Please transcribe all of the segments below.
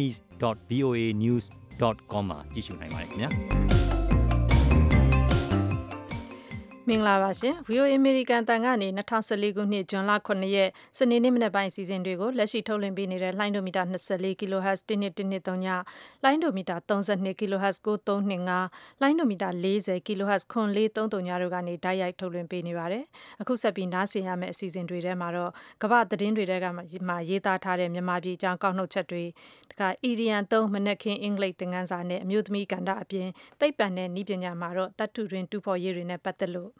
mis.voanews.com မှာကြည့်ရှုနိုင်ပါတယ်ခင်ဗျာ မင်္ဂလာပါရှင် VOA American တန်ကနေ2014ခုနှစ်ဇွန်လ9ရက်စနေနေ့မနက်ပိုင်းအစီအစဉ်တွေကိုလက်ရှိထုတ်လွှင့်ပေးနေတဲ့လိုင်းဒိုမီတာ24 kHz 1213ညလိုင်းဒိုမီတာ32 kHz 9325လိုင်းဒိုမီတာ40 kHz 9433ညတို့ကနေဓာတ်ရိုက်ထုတ်လွှင့်ပေးနေပါတယ်အခုဆက်ပြီးနားဆင်ရမယ့်အစီအစဉ်တွေထဲမှာတော့ကမ္ဘာသတင်းတွေထဲကမှရေးသားထားတဲ့မြန်မာပြည်အကြောင်းကောက်နှုတ်ချက်တွေတခါအီရီယန်3မနက်ခင်းအင်္ဂလိပ်သင်ခန်းစာနဲ့အမျိုးသမီးကဏ္ဍအပြင်သိပ္ပံနဲ့ဤပညာမှာတော့တတ်ထုတွင်တူဖို့ရေးတွေနဲ့ပတ်သက်လို့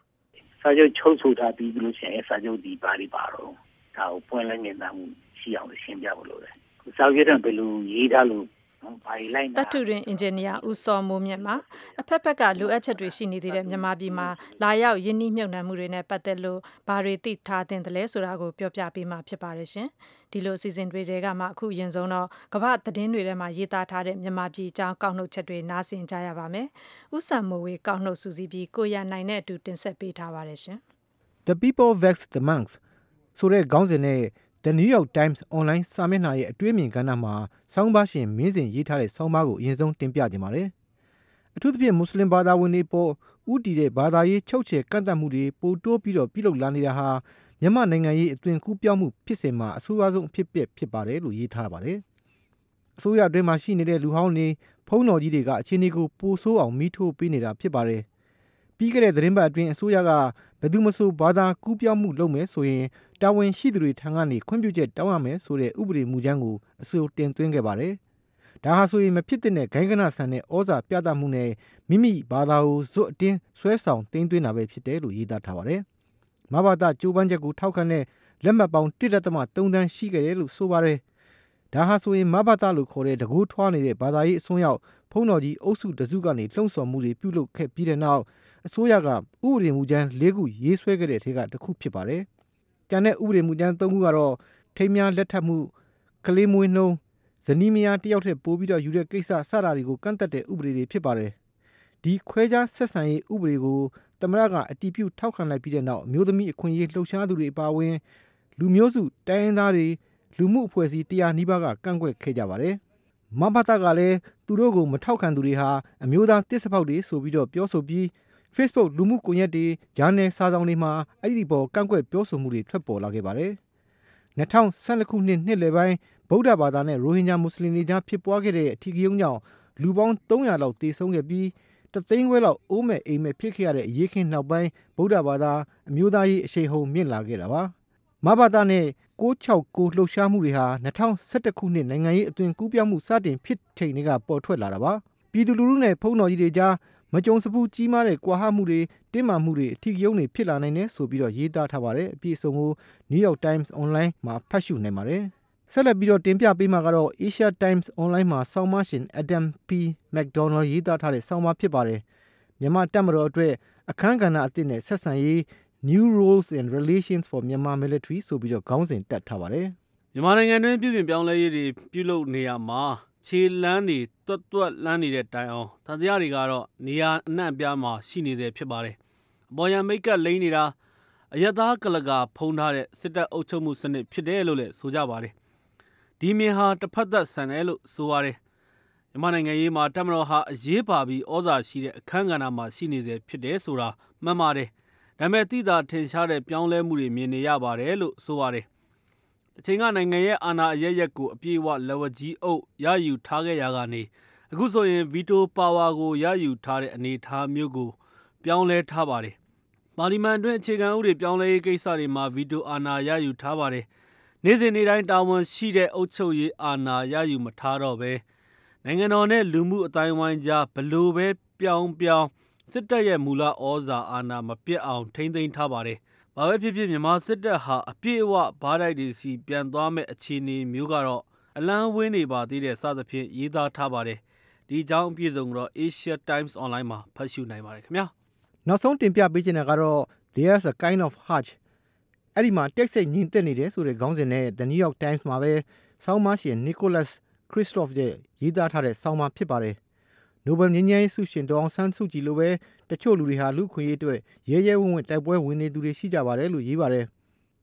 စာချုပ်ချုပ်ဆိုထားပြီးလို့ရှိရင်စာချုပ်ဒီဘာတွေပါတော့ဒါကိုပွင့်လင်းမြင်သာမှုရှိအောင်ရှင်းပြဖို့လိုတယ်စာချုပ်တဲ့ဘယ်လိုရေးထားလို့ ဘာတွေလိုက်တတ်ထုတွင်အင်ဂျင်နီယာဦးစောမိုးမြင့်မှာအဖက်ဖက်ကလိုအပ်ချက်တွေရှိနေသေးတဲ့မြန်မာပြည်မှာလာရောက်ယင်းနှိမ့်မြုပ်နှံမှုတွေနဲ့ပတ်သက်လို့ဘာတွေသိထားတင်တယ်လဲဆိုတာကိုပြောပြပေးမှာဖြစ်ပါတယ်ရှင်ဒီလိုအစီအစဉ်တွေတဲကမှအခုရင်ဆုံးတော့ကမ္ဘာသတင်းတွေထဲမှာရေးသားထားတဲ့မြန်မာပြည်အကြောင်းကောက်နှုတ်ချက်တွေနားဆင်ကြရပါမယ်ဥဆန်မိုဝေကောက်နှုတ်စူးစီးပြီးကိုရနိုင်တဲ့အတူတင်ဆက်ပေးထားပါတယ်ရှင် The People Vex the Monks ဆိုတဲ့ခေါင်းစဉ်နဲ့ The New York Times အွန်လိုင်းစာမျက်နှာရဲ့အတွေ့အမြင်ကဏ္ဍမှာဆောင်းပါးရှင်မင်းစဉ်ရေးထားတဲ့ဆောင်းပါးကိုအရင်ဆုံးတင်ပြကြပါမယ်။အထူးသဖြင့်မွတ်စလင်ဘာသာဝင်တွေပေါ်ဥတီတဲ့ဘာသာရေးချုပ်ချယ်ကန့်သတ်မှုတွေပိုတိုးပြီးတော့ပြုလုပ်လာနေတာဟာမြန်မာနိုင်ငံရေးအသွင်ကူးပြောင်းမှုဖြစ်စဉ်မှာအဆိုးအဆုံးအဖြစ်ဖြစ်ပါတယ်လို့ရေးထားပါတယ်။အစိုးရအတွင်းမှာရှိနေတဲ့လူဟောင်းတွေဖုံးတော်ကြီးတွေကအခြေအနေကိုပိုဆိုးအောင်မိထိုးပေးနေတာဖြစ်ပါတယ်။ပြီးခဲ့တဲ့သတင်းပတ်အတွင်းအစိုးရကဘ ယ်သူမဆိုဘာသာကူးပြောင်းမှုလုပ်မယ်ဆိုရင်တာဝန်ရှိသူတွေထံကနေခွင့်ပြုချက်တောင်းရမယ်ဆိုတဲ့ဥပဒေမူကြမ်းကိုအဆိုတင်သွင်းခဲ့ပါတယ်။ဒါဟာဆိုရင်မဖြစ်တဲ့ဂိုင်းကနဆန်တဲ့ဩဇာပြသမှုနဲ့မိမိဘာသာကိုဇွတ်အတင်းဆွဲဆောင်တင်သွင်းတာပဲဖြစ်တယ်လို့ရေးသားထားပါတယ်။မဘာသာကြိုးပမ်းချက်ကိုထောက်ခံတဲ့လက်မှတ်ပေါင်း1.3တန်းရှိခဲ့တယ်လို့ဆိုပါတယ်။ဒါဟာဆိုရင်မဘာသာလို့ခေါ်တဲ့တကူထွားနေတဲ့ဘာသာရေးအစွန်းရောက်ဖုံးတော်ကြီးအုပ်စုတစုကနေလှုံ့ဆော်မှုတွေပြုလုပ်ခဲ့ပြီးတဲ့နောက် အစိုးရကဥပဒေမူကြမ်း၄ခုရေးဆွဲခဲ့တဲ့ထဲကတစ်ခုဖြစ်ပါတယ်။ကျန်တဲ့ဥပဒေမူကြမ်း၃ခုကတော့ထိမ်းများလက်ထပ်မှုကလေးမွေးနှုံးဇနီးမယားတယောက်ထက်ပိုပြီးတော့ယူတဲ့ကိစ္စစတာတွေကိုကန့်သက်တဲ့ဥပဒေတွေဖြစ်ပါတယ်။ဒီခွဲခြားဆက်ဆံရေးဥပဒေကိုသမရကအတီးပြုထောက်ခံလိုက်ပြီးတဲ့နောက်မျိုးသမီးအခွင့်အရေးလှုပ်ရှားသူတွေအပါအဝင်လူမျိုးစုတိုင်းရင်းသားတွေလူမှုအဖွဲ့အစည်းတရားနှီးပါးကကန့်ကွက်ခဲ့ကြပါတယ်။မဘာသာကလည်းသူတို့ကိုမထောက်ခံသူတွေဟာအမျိုးသားတစ်စပေါက်တွေဆိုပြီးတော့ပြောဆိုပြီး Facebook လူမှုကွန်ရက်တွေဂျာနယ်စာဆောင်တွေမှာအဲ့ဒီပေါ်ကန့်ကွက်ပြောဆိုမှုတွေထွက်ပေါ်လာခဲ့ပါတယ်။2012ခုနှစ်နှစ်လယ်ပိုင်းဗုဒ္ဓဘာသာနဲ့ရိုဟင်ဂျာမွတ်စလင်တွေကြားဖြစ်ပွားခဲ့တဲ့အထီးကယုံကြောင့်လူပေါင်း300လောက်တေဆုံးခဲ့ပြီးတသိန်းခွဲလောက်အိုးမဲ့အိမ်မဲ့ဖြစ်ခဲ့ရတဲ့အရေးခင်းနောက်ပိုင်းဗုဒ္ဓဘာသာအမျိုးသားရေးအရှိန်ဟုန်မြင့်လာခဲ့တာပါ။မဘာသာနဲ့669လှုပ်ရှားမှုတွေဟာ2011ခုနှစ်နိုင်ငံရေးအသွင်ကူးပြောင်းမှုစတင်ဖြစ်ချိန်တွေကပေါ်ထွက်လာတာပါ။ပြည်သူလူထုနဲ့ဖုံးတော်ကြီးတွေကြား မကြုံစဘူးကြီးမားတဲ့ကွာဟမှုတွေတင်းမာမှုတွေအထီးကယုံတွေဖြစ်လာနိုင်တယ်ဆိုပြီးတော့ရေးသားထားပါတယ်အပြည့်အစုံကို New York Times Online မှာဖတ်ရှုနိုင်ပါတယ်ဆက်လက်ပြီးတော့တင်ပြပေးမှာကတော့ Asia Times Online မှာဆောင်းမရှင် Adam P McDonald ရေးသားထားတဲ့ဆောင်းပါးဖြစ်ပါတယ်မြန်မာတပ်မတော်အတွက်အခန်းကဏ္ဍအသစ်နဲ့ဆက်ဆံရေး New Roles and Relations for Myanmar Military ဆိုပြီးတော့ခေါင်းစဉ်တက်ထားပါတယ်မြန်မာနိုင်ငံတွင်းပြည်ပြင်ပြောင်းလဲရေးတွေပြုလုပ်နေရမှာ ခြေလန်းတွေတွတ်တွတ်လန်းနေတဲ့တိုင်အောင်သံတရားတွေကတော့နေရာအနှံ့အပြားမှာရှိနေသေးဖြစ်ပါတယ်။အပေါ်ယံမိတ်ကပ်လိမ့်နေတာအယက်သားကလကာဖုံးထားတဲ့စစ်တပ်အုပ်ချုပ်မှုစနစ်ဖြစ်တယ်လို့လည်းဆိုကြပါတယ်။ဒီမြင်ဟာတစ်ဖက်သက်ဆန်တယ်လို့ဆိုပါတယ်။မြန်မာနိုင်ငံရေးမှာတမတော်ဟာအရေးပါပြီးဩဇာရှိတဲ့အခန်းကဏ္ဍမှာရှိနေစေဖြစ်တယ်ဆိုတာမှန်ပါတယ်။ဒါပေမဲ့တိသာထင်ရှားတဲ့ပြောင်းလဲမှုတွေမြင်နေရပါတယ်လို့ဆိုပါတယ် တချိန်ကနိုင်ငံရဲ့အာဏာအရရက်ကိုအပြည့်အဝလက်ဝါးကြီးအုပ်ရယူထားခဲ့ရာကနေအခုဆိုရင်ဗီတိုပါဝါကိုရယူထားတဲ့အနေအထားမျိုးကို ပြောင်းလဲထားပါတယ်။ပါလီမန်တွင်အခြေခံဥပဒေပြောင်းလဲရေးကိစ္စတွေမှာဗီတိုအာဏာရယူထားပါတယ်။နေ့စဉ်နေ့တိုင်းတာဝန်ရှိတဲ့အုပ်ချုပ်ရေးအာဏာရယူမထားတော့ပဲနိုင်ငံတော်နဲ့လူမှုအတိုင်းဝိုင်းကြားဘလို့ပဲပြောင်းပြောင်းစစ်တပ်ရဲ့မူလဩဇာအာဏာမပြတ်အောင်ထိမ့်သိမ်းထားပါတယ်။ ဘာပဲဖြစ်ဖြစ်မြန်မာစစ်တပ်ဟာအပြည့်အဝဘားတိုက်တွေစီပြန်သွားမဲ့အခြေအနေမျိုးကတော့အလန်းဝင်းနေပါသေးတဲ့စသဖြင့်ရေးသားထားပါတယ်ဒီအကြောင်းအပြည့်စုံတော့ Asia Times Online မှာဖတ်ရှုနိုင်ပါတယ်ခင်ဗျာနောက်ဆုံးတင်ပြပေးချင်တာကတော့ There's a kind of hutch အဲ့ဒီမှာတက်စိတ်ညင်တက်နေတယ်ဆိုတဲ့ခေါင်းစဉ်နဲ့ The New York Times မှာပဲဆောင်းမရှင် Nicholas Christoph ရဲ့ရေးသားထားတဲ့ဆောင်းပါဖြစ်ပါတယ် နိုဘယ်ငြိမ်းချမ်းရေးဆုရှင် ဒေါအောင်ဆန်းစုကြည်လိုပဲ တချို့လူတွေဟာ လူခွင့်ရေးအတွက် ရဲရဲဝံ့ဝံ့ တိုက်ပွဲဝင်နေသူတွေ ရှိကြပါတယ်လို့ ရေးပါတယ်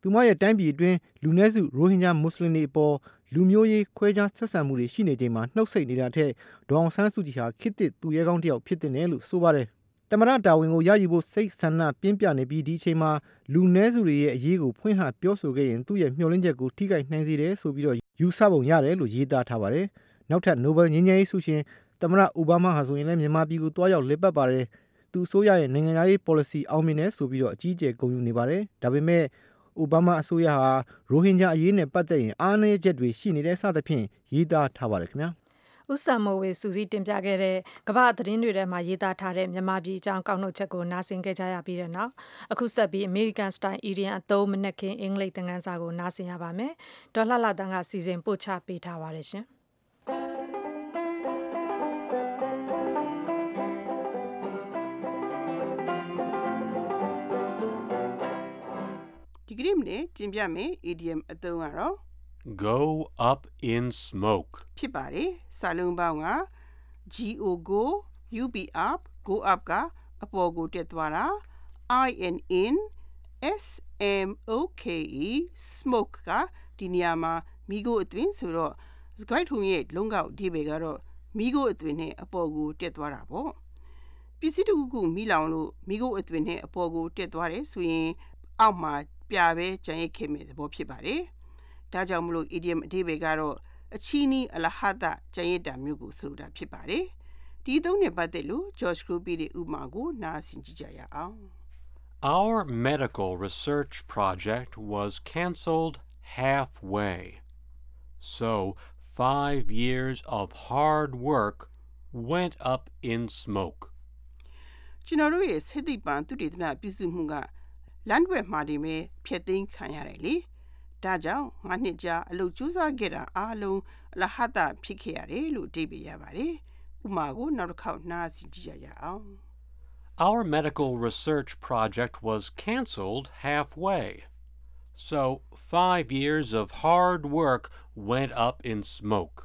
သူမရဲ့ တိုင်းပြည်အတွင်း လူနည်းစု ရိုဟင်ဂျာ မွတ်စလင်တွေအပေါ် လူမျိုးရေး ခွဲခြားဆက်ဆံမှုတွေ ရှိနေချိန်မှာ နှုတ်ဆက်နေတာထက် ဒေါအောင်ဆန်းစုကြည်ဟာခစ်တစ်သူရဲကောင်းတစ်ယောက် ဖြစ်တဲ့နယ်လို့ ဆိုပါတယ်တမရတာဝန်ကို ရယူဖို့ စိတ်ဆန္ဒပြင်းပြနေပြီး ဒီအချိန်မှာ လူနည်းစုတွေရဲ့အရေးကို ဖွင့်ဟပြောဆိုခဲ့ရင် သူ့ရဲ့ မျှော်လင့်ချက်ကို ထိခိုက်နိုင်စေတယ်ဆိုပြီးတော့ယူဆပုံရတယ်လို့ ရေးသားထားပါတယ် နောက်ထပ် နိုဘယ်ငြိမ်းချမ်းရေးဆုရှင် တမရအိုဘားမားဟာဆိုရင်လည်းမြန်မာပြည်ကိုတွားရောက်လက်ပတ်ပါတယ်သူအစိုးရရဲ့နိုင်ငံရေး policy အောင်မြင်တယ်ဆိုပြီးတော့အကြီးအကျယ်ဂုဏ်ယူနေပါတယ်ဒါပေမဲ့အိုဘားမားအစိုးရဟာရိုဟင်ဂျာအရေးနဲ့ပတ်သက်ရင်အားနည်းချက်တွေရှိနေတဲ့စသဖြင့်ရေးသားထားပါတယ်ခင်ဗျာဥဆာမိုဝေစူးစီးတင်ပြခဲ့တဲ့ကမ္ဘာသတင်းတွေထဲမှာရေးသားထားတဲ့မြန်မာပြည်အကြောင်းကောက်နှုတ်ချက်ကိုနားဆင်ကြကြရပြီးတဲ့နောက်အခုဆက်ပြီး American Style Indian အသုံးမနက်ခင်းအင်္ဂလိပ်သင်ခန်းစာကိုနားဆင်ရပါမယ်။ဒေါ်လှလှတန်းကစီစဉ်ပို့ချပေးထားပါတယ်ရှင်။ ဒီကနေ့မနေ့တင်ပြမယ် idiom အသုံးကတော့ go up in smoke ဖြစ်ပါတယ်စာလုံးပေါင်းက go go ub up go up ကအပေါ်ကိုတက်သွားတာ in in s m o k e smoke ကဒီနေရာမှာမိခိုးအသွင်ဆိုတော့စကိုက်ထုံရဲ့လုံကောက်ဒီဘေကတော့မိခိုးအသွင်နဲ့အပေါ်ကိုတက်သွားတာပေါ့ပစ္စည်းတစ်ခုခုမိလောင်လို့မိခိုးအသွင်နဲ့အပေါ်ကိုတက်သွားတယ်ဆိုရင်အောက်မှာ ပြပဲကြံရိတ်ခဲ့မယ်သဘောဖြစ်ပါတယ်။ဒါကြောင့်မလို့ idiom အဓိပ္ပာယ်ကတော့အချီးနီးအလဟတကြံရိတ်တာမျိုးကိုဆိုလိုတာဖြစ်ပါတယ်။ဒီသုံးနဲ့ပတ်သက်လို့ George Groby ရဲ့ဥပမာကိုနားဆင်ကြည့်ကြရအောင်။ Our medical research project was cancelled halfway. So, five years of hard work went up in smoke. ကျွန်တော်တို့ရဲ့စိတ်သိပ္ပံသုတေသနပြုစုမှုက လမ်းွယ်မှာဒီမဲ့ဖျက်သိမ်းခံရတယ်လေဒါကြောင့်ငါနှစ်ကြာအလုပ်ကြိုးစားခဲ့တာအားလုံးလဟတဖြစ်ခဲ့ရတယ်လို့အဓိပ္ပာယ်ရပါတယ်ဥမာကိုနောက်တစ်ခေါက်နားစီကြည့်ရအောင် Our medical research project was cancelled halfway. So, five years of hard work went up in smoke.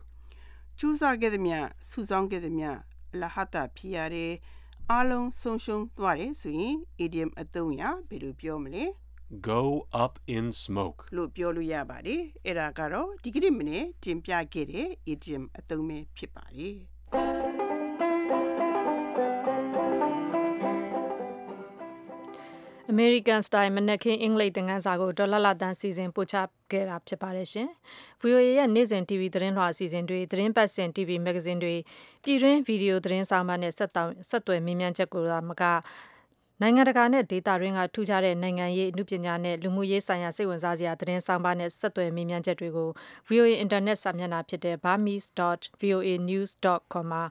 ကြိုးစားခဲ့သည်များစုဆောင်းခဲ့သည်များလဟတဖြစ်ရတယ် အားလုံးဆုံးရှုံးသွားတယ်ဆိုရင် idiom အသုံးရဘယ်လိုပြောမလဲ go up in smoke လို့ပြောလို့ရပါတယ်အဲ့ဒါကတော့ဒီကနေ့မနေ့တင်ပြခဲ့တဲ့ idiom အသုံးပဲဖြစ်ပါတယ် American Style မနက်ခင်းအင်္ဂလိပ်သင်ခန်းစာကိုဒေါ်လာလာတန်းစီစဉ်ပို့ချခဲ့တာဖြစ်ပါတယ်ရှင်။ VOA ရဲ့နေ့စဉ် TV သတင်းလွှာအစီအစဉ်တွေသတင်းပတ်စဉ် TV မဂ္ဂဇင်းတွေပြည်တွင်းဗီဒီယိုသတင်းဆောင်မနဲ့ဆက်တောင်ဆက်သွယ်မြင်မြန်ချက်ကိုသာမက နိုင်ငံတကာနဲ့ဒေသတွင်းက ထူးခြားတဲ့ နိုင်ငံရေးအမှုပညာနဲ့ လူမှုရေးဆိုင်ရာ စိတ်ဝင်စားစရာ သတင်းဆောင်ပါနဲ့ ဆက်သွယ်မြင်မြန်ချက်တွေကို VOA Internet စာမျက်နှာဖြစ်တဲ့ burmese.voanews.com မှာ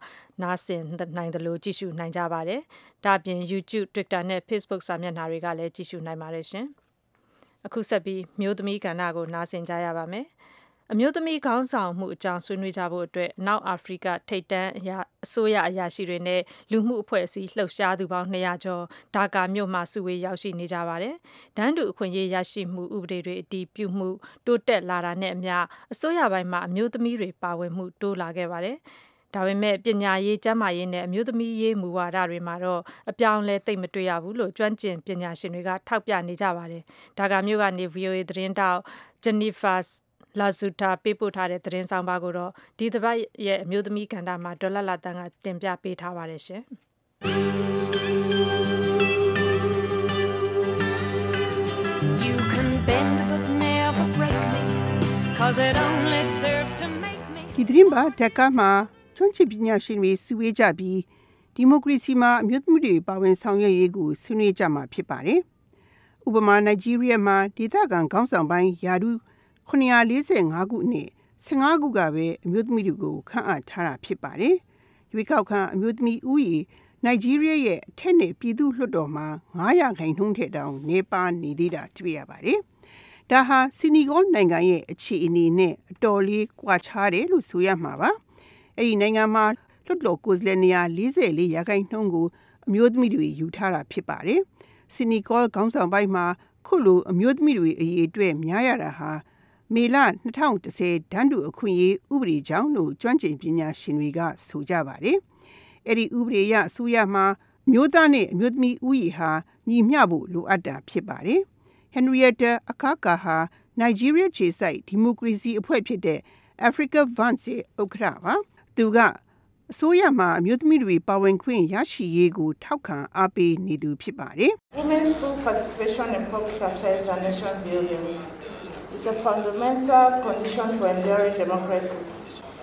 နားဆင်နိုင်တယ်လို့ကြည့်ရှုနိုင်ကြပါတယ်။ဒါ့အပြင် YouTube, Twitter နဲ့ Facebook စာမျက်နှာတွေကလည်း ကြည့်ရှုနိုင်ပါတယ်ရှင်။အခုဆက်ပြီးမျိုးသမီးကဏ္ဍကို နားဆင်ကြရပါမယ်။ အမျိုးသမီးခေါင်းဆောင်မှုအကြောင်းဆွေးနွေးကြဖို့အတွက်အနောက်အာဖရိကထိပ်တန်းအရာအစိုးရအရာရှိတွေနဲ့လူမှုအဖွဲ့အစည်းလှုပ်ရှားသူပေါင်း200ကျော်ဒါကာမြို့မှာစုဝေးရောက်ရှိနေကြပါတယ်။ဒန်းတူအခွင့်အရေးရရှိမှုဥပဒေတွေအတည်ပြုမှုတိုးတက်လာတာနဲ့အမျှအစိုးရပိုင်းမှာအမျိုးသမီးတွေပါဝင်မှုတိုးလာခဲ့ပါတယ်။ဒါပေမဲ့ပညာရေးကျန်းမာရေးနဲ့အမျိုးသမီးရေးမူဝါဒတွေမှာတော့အပြောင်းလဲသိမ့်မတွေ့ရဘူးလို့ကျွမ်းကျင်ပညာရှင်တွေကထောက်ပြနေကြပါတယ်။ဒါကမြို့ကနေ VOA သတင်းတောက် Jennifer လာဇူတာပေးပို့ထားတဲ့သတင်းဆောင်ပါကိုတော့ဒီတစ်ပတ်ရဲ့အမျိုးသမီးကဏ္ဍမှာဒေါ်လာလာတန်ကတင်ပြပေးထားပါတယ်ရှင်။ You can bend but never break me cause it only serves to make me ဒီသတင်းပါဓက်ကမှာကျွမ်းကျင်ပညာရှင်တွေစုဝေးကြပြီးဒီမိုကရေစီမှာအမျိုးသမီးတွေပါဝင်ဆောင်ရွက်ရေးကိုဆွေးနွေးကြမှာဖြစ်ပါတယ်။ဥပမာနိုင်ဂျီးရီးယားမှာဒေသခံခေါင်းဆောင်ပိုင်းယာဒူး 945ခုနှစ်15ခုကပဲအမျိုးသမီးတွေကိုခန့်အပ်ထားတာဖြစ်ပါတယ်။ရွေးကောက်ခံအမျိုးသမီးဦးရေနိုင်ဂျီးရီးယားရဲ့အထက်နဲ့ပြည်သူ့လွှတ်တော်မှာ900ခိုင်နှုန်းထက်တောင်နေပါနေသေးတာတွေ့ရပါတယ်။ဒါဟာစီနီဂေါနိုင်ငံရဲ့အခြေအနေနဲ့အတော်လေးကွာခြားတယ်လို့ဆိုရမှာပါ။အဲ့ဒီနိုင်ငံမှာလွှတ်တော်ကိုယ်စားလှယ်နေရာ44ရာခိုင်နှုန်းကိုအမျိုးသမီးတွေယူထားတာဖြစ်ပါတယ်။စီနီဂေါခေါင်းဆောင်ပိုင်းမှာခုလိုအမျိုးသမီးတွေအရေးအတွက်များရတာဟာ မေလ2010ဒန်းတူအခွင့်အရေးဥပဒေကြောင့်လို့ကျွမ်းကျင်ပညာရှင်တွေကဆိုကြပါတယ်။အဲ့ဒီဥပဒေအရအစိုးရမှာမျိုးသားနဲ့အမျိုးသမီးဥယျာဟာညီမျှဖို့လိုအပ်တာဖြစ်ပါတယ်။ Henrietta Akaka ဟာနိုင်ဂျီးရီးယားခြေစိုက်ဒီမိုကရေစီအဖွဲ့ဖြစ်တဲ့ Africa Vance ရဲ့ဥက္ကဋ္ဌပါသူကအစိုးရမှာအမျိုးသမီးတွေပါဝင်ခွင့်ရရှိရေးကိုထောက်ခံအားပေးနေသူဖြစ်ပါတယ် Women's full participation in public affairs and nation building is a fundamental condition for enduring democracy.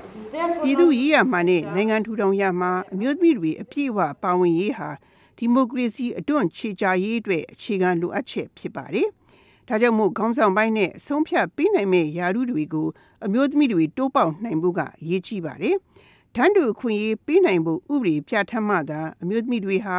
It is therefore ပြည်သူရေးရမှနဲ့နိုင်ငံထူထောင်ရမှာအမျိုးသမီးတွေအပြည့်အဝပါဝင်ရေးဟာဒီမိုကရေစီအတွန့်ခြေချရေးအတွက်အခြေခံလိုအပ်ချက်ဖြစ်ပါတယ်။ဒါကြောင့်မို့ခေါင်းဆောင်ပိုင်းနဲ့အဆုံးဖြတ်ပေးနိုင်မဲ့ယာရုတွေကိုအမျိုးသမီးတွေတိုးပေါက်နိုင်ဖို့ကအရေးကြီးပါတယ်။တန်းတူအခွင့်အရေးပေးနိုင်ဖို့ဥပဒေပြဋ္ဌာန်းမှသာအမျိုးသမီးတွေဟာ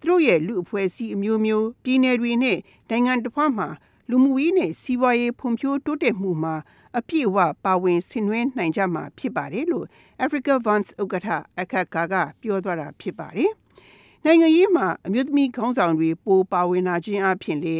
သူတို့ရဲ့လူအဖွဲ့အစည်းအမျိုးမျိုးပြည်နယ်တွေနဲ့နိုင်ငံတစ်ဖက်မှာ လူမှုရေးနဲ့စီးပွားရေးဖွံ့ဖြိုးတိုးတက်မှုမှာအပြည့်အဝပါဝင်ဆင်နွှဲနိုင်ကြမှာဖြစ်ပါတယ်လို့ Africa Vance ဥက္ကဋ္ဌအခက်ကာကပြောသွားတာဖြစ်ပါတယ်။နိုင်ငံရေးမှာအမျိုးသမီးခေါင်းဆောင်တွေပိုပါဝင်လာခြင်းအပြင်လေ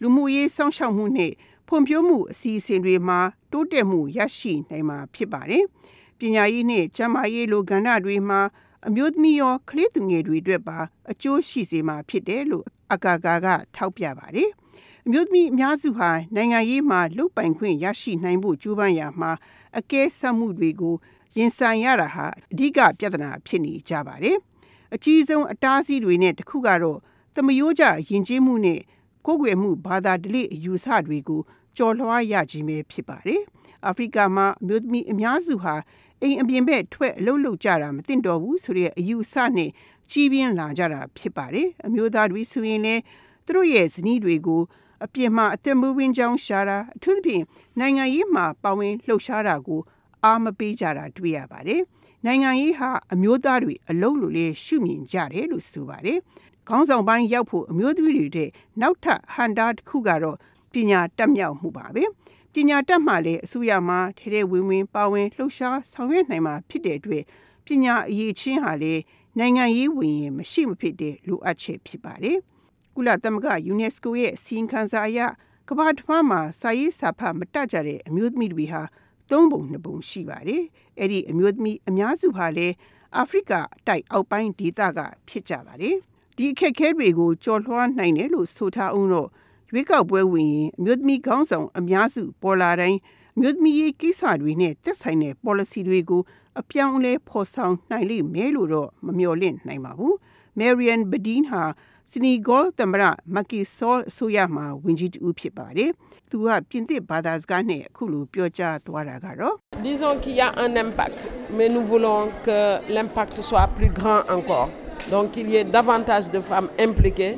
လူမှုရေးစောင့်ရှောက်မှုနဲ့ဖွံ့ဖြိုးမှုအစီအစဉ်တွေမှာတိုးတက်မှုရရှိနိုင်မှာဖြစ်ပါတယ်။ပညာရေးနဲ့ကျန်းမာရေးလိုကဏ္ဍတွေမှာအမျိုးသမီးရောကလေးသူငယ်တွေအတွက်ပါအကျိုးရှိစေမှာဖြစ်တယ်လို့အကာကာကထောက်ပြပါတယ်။ အမျိုးသမီးအများစုဟာနိုင်ငံရေးမှာလုတ်ပိုင်ခွင့်ရရှိနိုင်ဖို့ကြိုးပမ်းရာမှာအကဲဆက်မှုတွေကိုရင်ဆိုင်ရတာဟာအဓိကပြဿနာဖြစ်နေကြပါတယ်။အကြီးဆုံးအတားအဆီးတွေနဲ့တစ်ခုကတော့သမယိုးကြယဉ်ကျေးမှုနဲ့ကိုယ်ွယ်မှုဘာသာဓလေ့အယူဆတွေကိုကျော်လွှားရခြင်းပဲဖြစ်ပါတယ်။အာဖရိကမှာအမျိုးသမီးအများစုဟာအိမ်အပြင်ဘက်ထွက်အလုပ်လုပ်ကြတာမသင့်တော်ဘူးဆိုတဲ့အယူဆနဲ့ကြီးပြင်းလာကြတာဖြစ်ပါတယ်။အမျိုးသားတွေဆိုရင်လည်းသူတို့ရဲ့ဇနီးတွေကို အပြင်မှာအသက်မွေးဝမ်းကြောင်းရှာတာအထူးသဖြင့်နိုင်ငံရေးမှာပါဝင်လှုပ်ရှားတာကိုအားမပေးကြတာတွေ့ရပါတယ်။နိုင်ငံရေးဟာအမျိုးသားတွေအလုံးလိုလေးရှုမြင်ကြတယ်လို့ဆိုပါတယ်။ခေါင်းဆောင်ပိုင်းရောက်ဖို့အမျိုးသမီးတွေတဲ့နောက်ထပ်ဟန်တာတစ်ခုကတော့ပညာတက်မြောက်မှုပါပဲ။ပညာတတ်မှလည်းအစိုးရမှာထဲထဲဝင်ဝင်ပါဝင်လှုပ်ရှားဆောင်ရွက်နိုင်မှာဖြစ်တဲ့အတွက်ပညာအရေးချင်းဟာလည်းနိုင်ငံရေးဝင်ရင်မရှိမဖြစ်တဲ့လိုအပ်ချက်ဖြစ်ပါတယ်။ ကုလသမဂ္ဂ UNESCO ရဲ့စီရင်ခံစာအရကမ္ဘာတစ်ဝန်းမှာစာရေးစာဖတ်မတတ်ကြတဲ့အမျိုးသမီးတွေဟာသုံးပုံနှစ်ပုံရှိပါတယ်။အဲ့ဒီအမျိုးသမီးအများစုဟာလည်းအာဖရိကတိုက်အောက်ပိုင်းဒေသကဖြစ်ကြပါတယ်။ဒီအခက်အခဲတွေကိုကျော်လွှားနိုင်တယ်လို့ဆိုထားအောင်တော့ရွေးကောက်ပွဲဝင်ရင်အမျိုးသမီးခေါင်းဆောင်အများစုပေါ်လာတိုင်းအမျိုးသမီးရေးကိစ္စတွေနဲ့သက်ဆိုင်တဲ့ policy တွေကိုအပြောင်းအလဲဖော်ဆောင်နိုင်လိမ့်မယ်လို့တော့မမျှော်လင့်နိုင်ပါဘူး။ Marian Badin ဟာ စနီဂေါသမရမက်ကီဆောအစိုးရမှဝင်ကြီးတူဖြစ်ပါတယ်။သူကပြင်သစ်ဘာသာစကားနဲ့အခုလိုပြောကြားသွားတာကတော့ Disons qu'il y a un impact, mais nous voulons que l'impact soit plus grand encore. Donc qu'il y ait davantage de femmes impliquées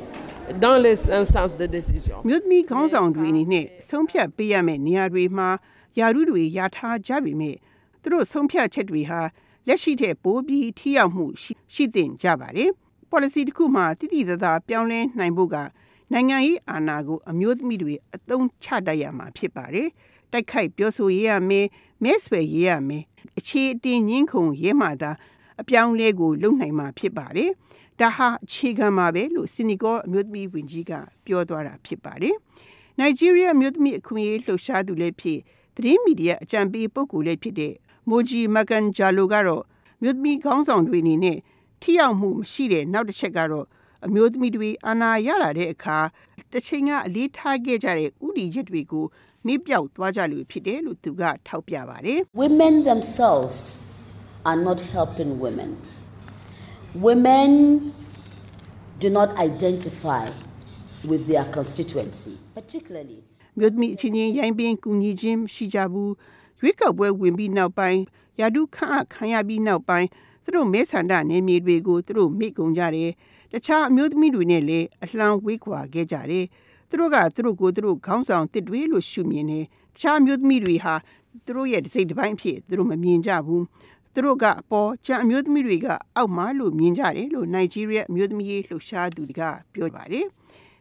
dans les instances de décision. မြို့သမီးခေါင်းဆောင်တွေအနေနဲ့ဆုံးဖြတ်ပေးရမယ့်နေရာတွေမှာယာရုတွေရထားကြပြီမဲ့သူတို့ဆုံးဖြတ်ချက်တွေဟာလက်ရှိထက်ပိုပြီးထိရောက်မှုရှိရှိသင့်ကြပါတယ်။ policy တစ်ခုမှာတည်တည်သာသာပြောင်းလဲနိုင်ဖို့ကနိုင်ငံရေးအာဏာကိုအမျိုးသမီးတွေအသုံးချတတ်ရမှာဖြစ်ပါတယ်။တိုက်ခိုက်ပြောဆိုရရမယ်၊မဲဆွယ်ရရမယ်။အခြေအတင်ညှင်းခုန်ရဲမှသာအပြောင်းလဲကိုလုပ်နိုင်မှာဖြစ်ပါတယ်။ဒါဟာအခြေခံမှာပဲလို့စနီကောအမျိုးသမီးဝင်ကြီးကပြောသွားတာဖြစ်ပါတယ်။ Nigeria အမျိုးသမီးအခွင့်အရေးလှုပ်ရှားသူလည်းဖြစ်သတင်းမီဒီယာအကြံပေးပုဂ္ဂိုလ်လည်းဖြစ်တဲ့ Moji Makan Jalo ကတော့မြို့သမီးခေါင်းဆောင်တွေအနေနဲ့ ထိရောက်မှုမရှိတဲ့နောက်တစ်ချက်ကတော့အမျိုးသမီးတွေအာဏာရလာတဲ့အခါတစ်ချိန်ကအလေးထားခဲ့ကြတဲ့ဥတီချက်တွေကိုမေ့ပြောက်သွားကြလို့ဖြစ်တယ်လို့သူကထောက်ပြပါတယ် Women themselves are not helping women. Women do not identify with their constituency, particularly မြို့သမီးအချင်းချင်းရိုင်းပင်းကူညီခြင်းမရှိကြဘူးရွေးကောက်ပွဲဝင်ပြီးနောက်ပိုင်းယာဒုခန့်အပ်ခံရပြီးနောက်ပိုင်း သူတို့မဲဆန္ဒနယ်မြေတွေကိုသူတို့မိကုန်ကြတယ်တခြားအမျိုးသမီးတွေနဲ့လည်းအလှမ်းဝေးခွာခဲ့ကြတယ်သူတို့ကသူတို့ကိုသူတို့ခေါင်းဆောင်တစ်တွေလို့ရှုမြင်တယ်တခြားအမျိုးသမီးတွေဟာသူတို့ရဲ့စိတ်တစ်ပိုင်းဖြစ်သူတို့မမြင်ကြဘူးသူတို့ကအပေါ်ကျန်အမျိုးသမီးတွေကအောက်မှာလို့မြင်ကြတယ်လို့နိုင်ဂျီးရီးယားအမျိုးသမီးလှုပ်ရှားသူတွေကပြောပါတယ်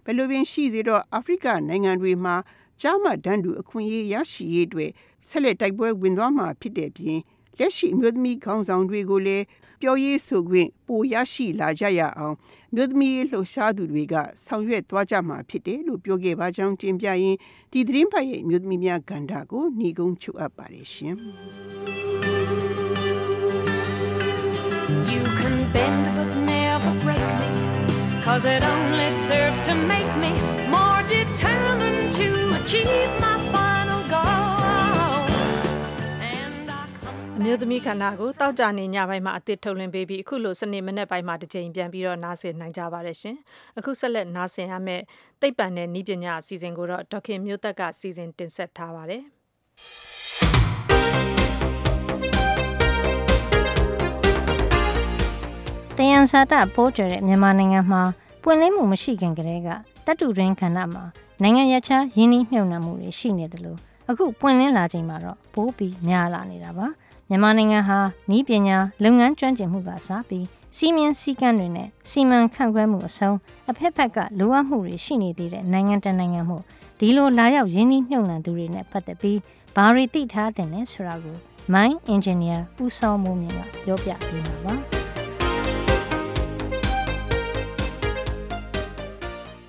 ဘယ်လိုပင်ရှိစေတော့အာဖရိကနိုင်ငံတွေမှာကြားမှဒန်းတူအခွင့်အရေးရရှိရေးအတွက်ဆက်လက်တိုက်ပွဲဝင်သွားမှာဖြစ်တဲ့ပြင် လက်ရှိအမျိုးသမီးခေါင်းဆောင်တွေကိုလည်းပြောရေးဆိုခွင့်ပိုရရှိလာကြရအောင်မြို့သမီးလှုပ်ရှားသူတွေကဆောင်ရွက်သွားကြမှာဖြစ်တယ်လို့ပြောခဲ့ပါကြောင်းတင်ပြရင်းဒီသတင်းဖတ်ရဲ့မြို့သမီးများကဏ္ဍကိုညီကုန်းချုပ်အပ်ပါတယ်ရှင်။ You can bend but never break me, cause it only serves to make me more determined to achieve my မျိုးသမီးခန္ဓာကိုတောက်ကြနေညပိုင်းမှာအသစ်ထုတ်လွှင့်ပေးပြီးအခုလိုစနေမနေ့ပိုင်းမှာတစ်ချိန်ပြန်ပြီးတော့နားဆင်နိုင်ကြပါတယ်ရှင်။အခုဆက်လက်နားဆင်ရမယ့်သိပ္ပံနဲ့ဤပညာအစီအစဉ်ကိုတော့ဒေါက်ခင်မျိုးသက်ကစီစဉ်တင်ဆက်ထားပါတယ်။တယံဇာတပိုးကြတဲ့မြန်မာနိုင်ငံမှာပွင့်လင်းမှုမရှိခင်ကတည်းကတတ္တုတွင်းခန္ဓာမှာနိုင်ငံရခြားယင်းနှိမ့်မြုပ်နှံမှုတွေရှိနေတယ်လို့အခုပွင့်လင်းလာချိန်မှာတော့ပိုးပြီးများလာနေတာပါ မြန်မာနိုင်ငံဟာဤပညာလုပ်ငန်းကျွမ်းကျင်မှုကစားပြီးစီမင်းစည်းကမ်းတွေနဲ့စီမံခန့်ခွဲမှုအဆုံးအဖက်ဖက်ကလိုအပ်မှုတွေရှိနေသေးတဲ့နိုင်ငံတကာနိုင်ငံမှုဒီလိုလာရောက်ယင်းနှိမ့်မြုပ်နှံသူတွေနဲ့ပတ်သက်ပြီးဘာတွေသိထားတဲ့လဲဆိုတာကို Mind Engineer ဦးစောမိုးမြင့်ကပြောပြပေးမှာပါ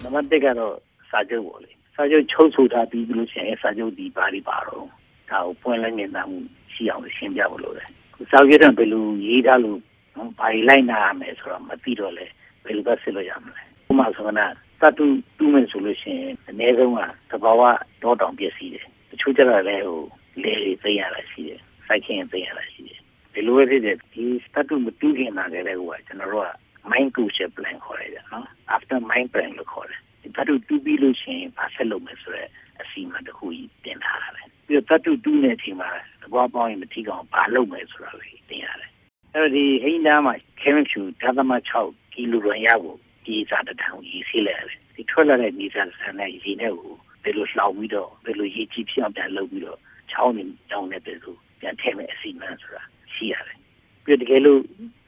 နံပါတ်1ကတော့စာချုပ်ပေါ့လေစာချုပ်ချုပ်ဆိုထားပြီးပြီလို့ရှိရင်အဲစာချုပ်ဒီဘာတွေပါတော့ဒါကိုပွင့်လင်းမြင်သာမှု ရှိအောင်ရှင်းပြဖို့လိုတယ်စာချုပ်တော့ဘယ်လိုရေးထားလို့နော်ဘာတွေလိုက်နာရမယ်ဆိုတော့မသိတော့လေဘယ်လိုပဲဆက်လို့ရမလဲဥပမာဆိုကနာတတုတူးမယ်ဆိုလို့ရှိရင်အနည်းဆုံးကသဘာဝတော့တောင်ပြည့်စည်တယ်တချို့ကျတော့လည်းဟိုလေတွေသိရတာရှိတယ်စိုက်ခင်းသိရတာရှိတယ်ဒီလိုပဲဖြစ်တဲ့ဒီတတုမတူးခင်လာခဲ့တဲ့ဟိုကကျွန်တော်တို့က mind crucial plan ခေါ်ရတယ်နော် after mind plan လို့ခေါ်တယ်တတုတူးပြီးလို့ရှိရင်ဘာဆက်လုပ်မယ်ဆိုတော့အစီအမံတစ်ခုကြီးတင်ထားရတယ်ပြီးတော့တတုတူးနေတဲ့အချိန်မှာ သဘောပေါင်းရင်မထီကောင်ဘာလုပ်မယ်ဆိုတာကိုတင်ရတယ်အဲ့တော့ဒီဟိန်းသားမှာ chemical ဓာတ်သမ6ကီလိုဂရမ်ရဖို့ဒီစားတံကြီးစီးလိုက်ရတယ်ဒီထွက်လာတဲ့ဒီစားတံနဲ့ရေနဲ့ကိုဘယ်လိုလှောင်ပြီးတော့ဘယ်လိုရေကြီးဖြစ်အောင်ပြန်လုပ်ပြီးတော့ချောင်းနေတောင်းနေတယ်ဆိုပြန်ထည့်မယ်အစီအမံဆိုတာရှိရတယ်ပြီးတော့တကယ်လို့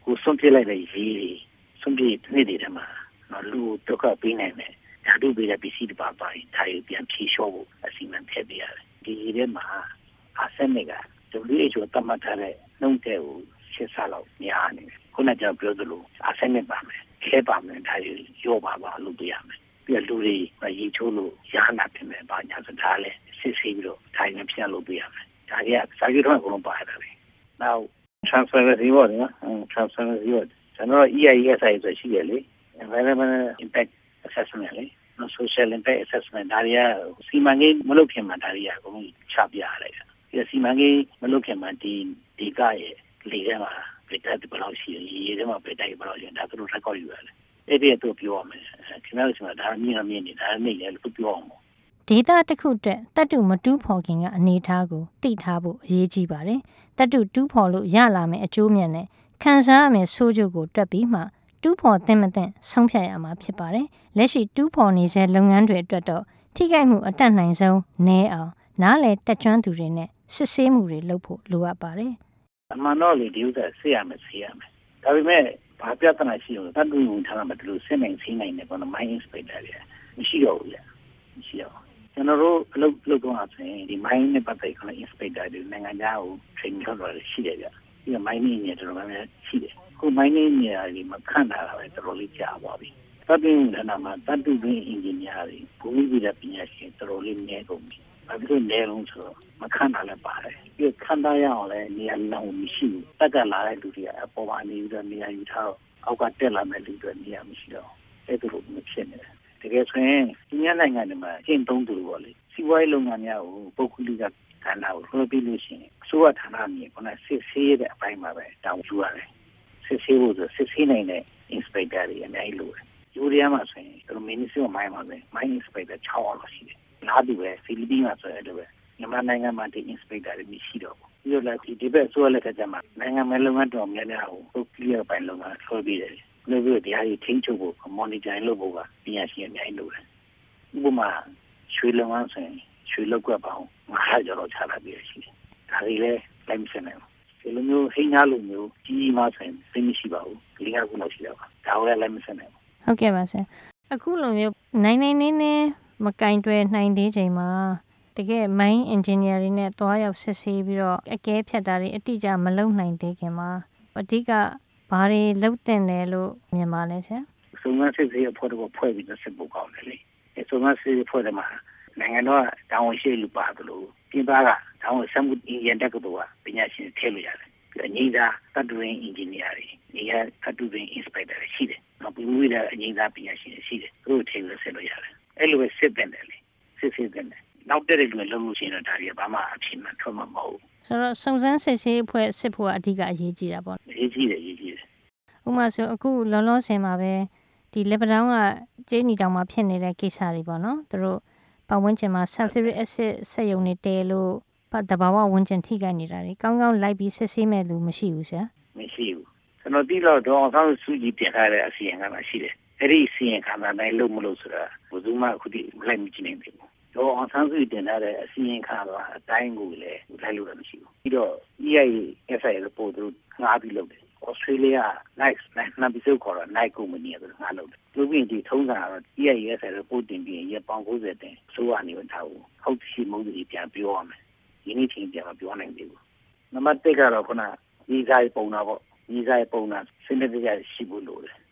ကိုစွန့်ပြစ်လိုက်တဲ့ရေတွေစွန့်ပြစ်နေတယ်မှာနော်လူဒုက္ခပေးနိုင်တယ်ဓာတုပေးတဲ့ပစ္စည်းတွေပါပါရင်ဒါကိုပြန်ဖြေလျှော့ဖို့အစီအမံထည့်ပေးရတယ်ဒီရေထဲမှာ အာဆင်နစ်က WHO သတ်မှတ်ထားတဲ့နှုတ်တဲ့ကိုရှင်းစားလောက်များနေတယ်ခုနကပြောသလိုအာဆင်နစ်ပါမယ်ခဲပါမယ်ဒါကိုရောပါပါလုပ်ပေးရမယ်ပြီးတော့လူတွေရေချိုးလို့ရဟနာဖြစ်မယ်ဘာညာစဒါလည်းစစ်ဆေးပြီးတော့ဒါရင်ပြန်လုပ်ပေးရမယ်ဒါကြီးကစာချုပ်တော့အကုန်လုံးပါရတယ်လေ now transparency ပေါ့နော် transparency ပေါ့ကျွန်တော် EISI ဆိုရှိတယ်လေ environmental impact assessment လေ no social impact assessment ဒါတွေကစီမံကိန်းမလုပ်ခင်မှာဒါတွေကအကုန်လုံးချပြရတယ်ဒီ စီမံကိန်းမလုပ်ခင်မှာဒီဒီကရဲ့လေထဲမှာပြတ်တဲ့ဘယ်လောက်ရှိရရေထဲမှာပြတ်တဲ့ဘယ်လောက်ရှိဒါသူတို့ record ယူရတယ်အဲ့ဒီတော့ပြောရမယ်ခင်ဗျားတို့ကဒါမြင်ရမြင်နေဒါနေလေလို့ပြောအောင်ဒေတာတစ်ခုအတွက်တတ်တုမတူးဖော်ခင်ကအနေထားကိုသိထားဖို့အရေးကြီးပါတယ်။တတ်တုတူးဖော်လို့ရလာမယ့်အကျိုးမြတ်နဲ့ခံစားရမယ့်ဆိုးကျိုးကိုတွက်ပြီးမှတူးဖော်သင့်မသင့်ဆုံးဖြတ်ရမှာဖြစ်ပါတယ်။လက်ရှိတူးဖော်နေစေလုပ်ငန်းတွေအတွက်တော့ထိခိုက်မှုအတက်နိုင်ဆုံးနည်းအောင်နားလေတက်ကျွမ်းသူတွေနဲ့ စစ်ဆေးမှုတွေလုပ်ဖို့လိုအပ်ပါတယ်အမှန်တော့လေဒီဥစ္စာဆေးရမယ်ဆေးရမယ်ဒါပေမဲ့ဘာပြဿနာရှိလို့တတ်တူဝင်ထားမှာဒီလိုစစ်နိုင်ဆေးနိုင်တယ်ကော mind inspector တွေမရှိတော့ဘူးလေမရှိတော့ကျွန်တော်တို့အလုပ်လုပ်တော့ဆိုရင်ဒီ mind နဲ့ပတ်သက်တဲ့ inspector တွေနိုင်ငံခြားကို training လုပ်တော့ရှိတယ်ဗျဒီ mining နဲ့တော်တော်များများရှိတယ်ခု mining နေရာဒီမှာခန့်တာပဲတော်တော်လေးကြာသွားပြီတတ်တူဌာနမှာတတ်တူတွင် engineer တွေဘူမိဗေဒပညာရှင်တော်တော်လေးနည်းကုန်ပြီ ဘာဖြစ်လို့လဲလုံးဆိုတော့မခန့်တာလည်းပါတယ်ပြီးခန့်တာရအောင်လည်းနေရာလောင်မရှိဘူးတက်ကလာတဲ့လူတွေကအပေါ်မှာနေပြီးတော့နေရာယူထားတော့အောက်ကတက်လာမဲ့လူတွေနေရာမရှိတော့အဲ့ဒါလိုမဖြစ်နေတယ်တကယ်ဆိုရင်ဒီညနိုင်ငံတွေမှာကျင့်သုံးသူပေါ့လေစီးပွားရေးလုပ်ငန်းများကိုပုဂ္ဂလိကဌာနကိုလွှဲပြီးလို့ရှိရင်အစိုးရဌာနမြေကစစ်ဆေးတဲ့အပိုင်းမှာပဲတောင်းယူရတယ်စစ်ဆေးဖို့ဆိုစစ်ဆေးနိုင်တဲ့ inspector တွေအများကြီးလိုတယ်ယူရီးယားမှာဆိုရင်သူတို့ ministry of mine မှာပဲ mine inspector 6အောင်လို့ရှိတယ် လားတူပဲဖိလစ်ပင်းမှာဆိုရင်လည်းပဲမြန်မာနိုင်ငံမှာဒီ inspector တွေမရှိတော့ဘူးပြီးတော့လည်းဒီဒီဘက်ဆိုရလက်ကကြမှာနိုင်ငံမဲ့လုပ်ငန်းတော်များများကိုပုတ်ကလျက်ပိုင်းလုပ်ငန်းဆွဲပြီးတယ်လို့ပြီးတော့တရားကြီးထိန်းချုပ်ဖို့ monitoring လုပ်ဖို့ကပညာရှင်အများကြီးလိုတယ်ဥပမာရွှေလုပ်ငန်းဆိုရင်ရွှေလောက်ကပေါင်း900ကျော်လောက်ချလာပြီးရှိတယ်ဒါတွေလည်းလိုက်မစနိုင်ဘူးဒီလိုမျိုးဟိန်းကားလိုမျိုးကြီးကြီးမားဆိုရင်သိမရှိပါဘူးလေးကခုလောက်ရှိတော့ပါဒါကိုလည်းလိုက်မစနိုင်ဘူး။ဟုတ်ကဲ့ပါဆရာ။အခုလိုမျိုးနိုင်နိုင်နေနေ မကင်တွယ်နိုင်သေးချိန်မှာတကယ် main engineer တွေနဲ့တွားရောက်စစ်ဆေးပြီးတော့အကဲဖြတ်တာတွေအတိအကျမလုပ်နိုင်သေးခင်မှာအဓိကဘာတွေလုပ်တင်တယ်လို့မြင်ပါလဲဆရာစုံစမ်းစစ်ဆေးအဖွဲ့တော့ဖွဲ့ပြီးတော့စစ်ဖို့ကောင်းတယ်လေအဲစုံစမ်းစစ်ဆေးအဖွဲ့တွေမှာနိုင်ငံတော်ကတောင်းဝန်ရှိလူပါတယ်လို့ပြင်ပကတောင်းဝန်စမှုအင်ဂျင်တက်ကတော်ကပညာရှင်ထည့်လို့ရတယ်အငိမ့်သားတတ်တူရင်အင်ဂျင်နီယာတွေနေရာတတ်တူရင် inspector တွေရှိတယ်နော်ပြီးဝိဒါအငိမ့်သားပညာရှင်တွေရှိတယ်သူတို့ထည့်လို့ဆက်လို့ရတယ် အဲ့လိုပဲစစ်တယ်လေစစ်စစ်တယ်နောက်တက်တဲ့လူတွေလုပ်လို့ရှိရင်တော့ဒါတွေကဘာမှအဖြစ်မှထွက်မှာမဟုတ်ဆိုတော့စုံစမ်းစစ်ဆေးအဖွဲ့စစ်ဖို့ကအဓိကအရေးကြီးတာပေါ့ဘူးအရေးကြီးတယ်အရေးကြီးတယ်ဥပမာဆိုအခုလောလောဆယ်မှာပဲဒီလက်ပတောင်းကကျင်းနီတောင်မှာဖြစ်နေတဲ့ကိစ္စတွေပေါ့နော်သူတို့ပတ်ဝန်းကျင်မှာ sulfuric acid ဆက်ယုံနေတဲလို့ပတ်တဘာဝဝန်းကျင်ထိခိုက်နေတာတွေကောင်းကောင်းလိုက်ပြီးစစ်ဆေးမဲ့လူမရှိဘူးဆရာမရှိဘူးကျွန်တော်တိတော့တော့အောင်ဆောင်စုကြည့်တင်ထားတဲ့အစီရင်ခံတာရှိတယ် အဲ့ဒီအစီရင်ခံတာတိုင်းလုံးမလို့ဆိုတာဘယ်သူမှအခုတိလိုက်မကြည့်နိုင်ဘူးတော့အောင်ဆောင်စုတင်ထားတဲ့အစီရင်ခံတာအတိုင်းကိုလည်းလိုက်လို့လည်းမရှိဘူးပြီးတော့ EIA FI report သူငါးပြီးလုပ်တယ် Australia Nice နာပြီးဆိုခေါ်တော့ Nike company ကငါလုပ်တယ်လူပြင်ဒီထုံးစံကတော့ EIA FI report တင်ပြီးရင်ရပောင်90တင်ဆိုးရနေတော့ဟုတ်ရှိမဟုတ်ဒီပြန်ပြောရမယ်ဒီနေ့ချင်းပြန်မပြောနိုင်သေးဘူးနံပါတ်1ကတော့ခုနဒီဆိုင်ပုံတာပေါ့ဒီဆိုင်ပုံတာစနစ်တကျရှိဖို့လိုတယ်အ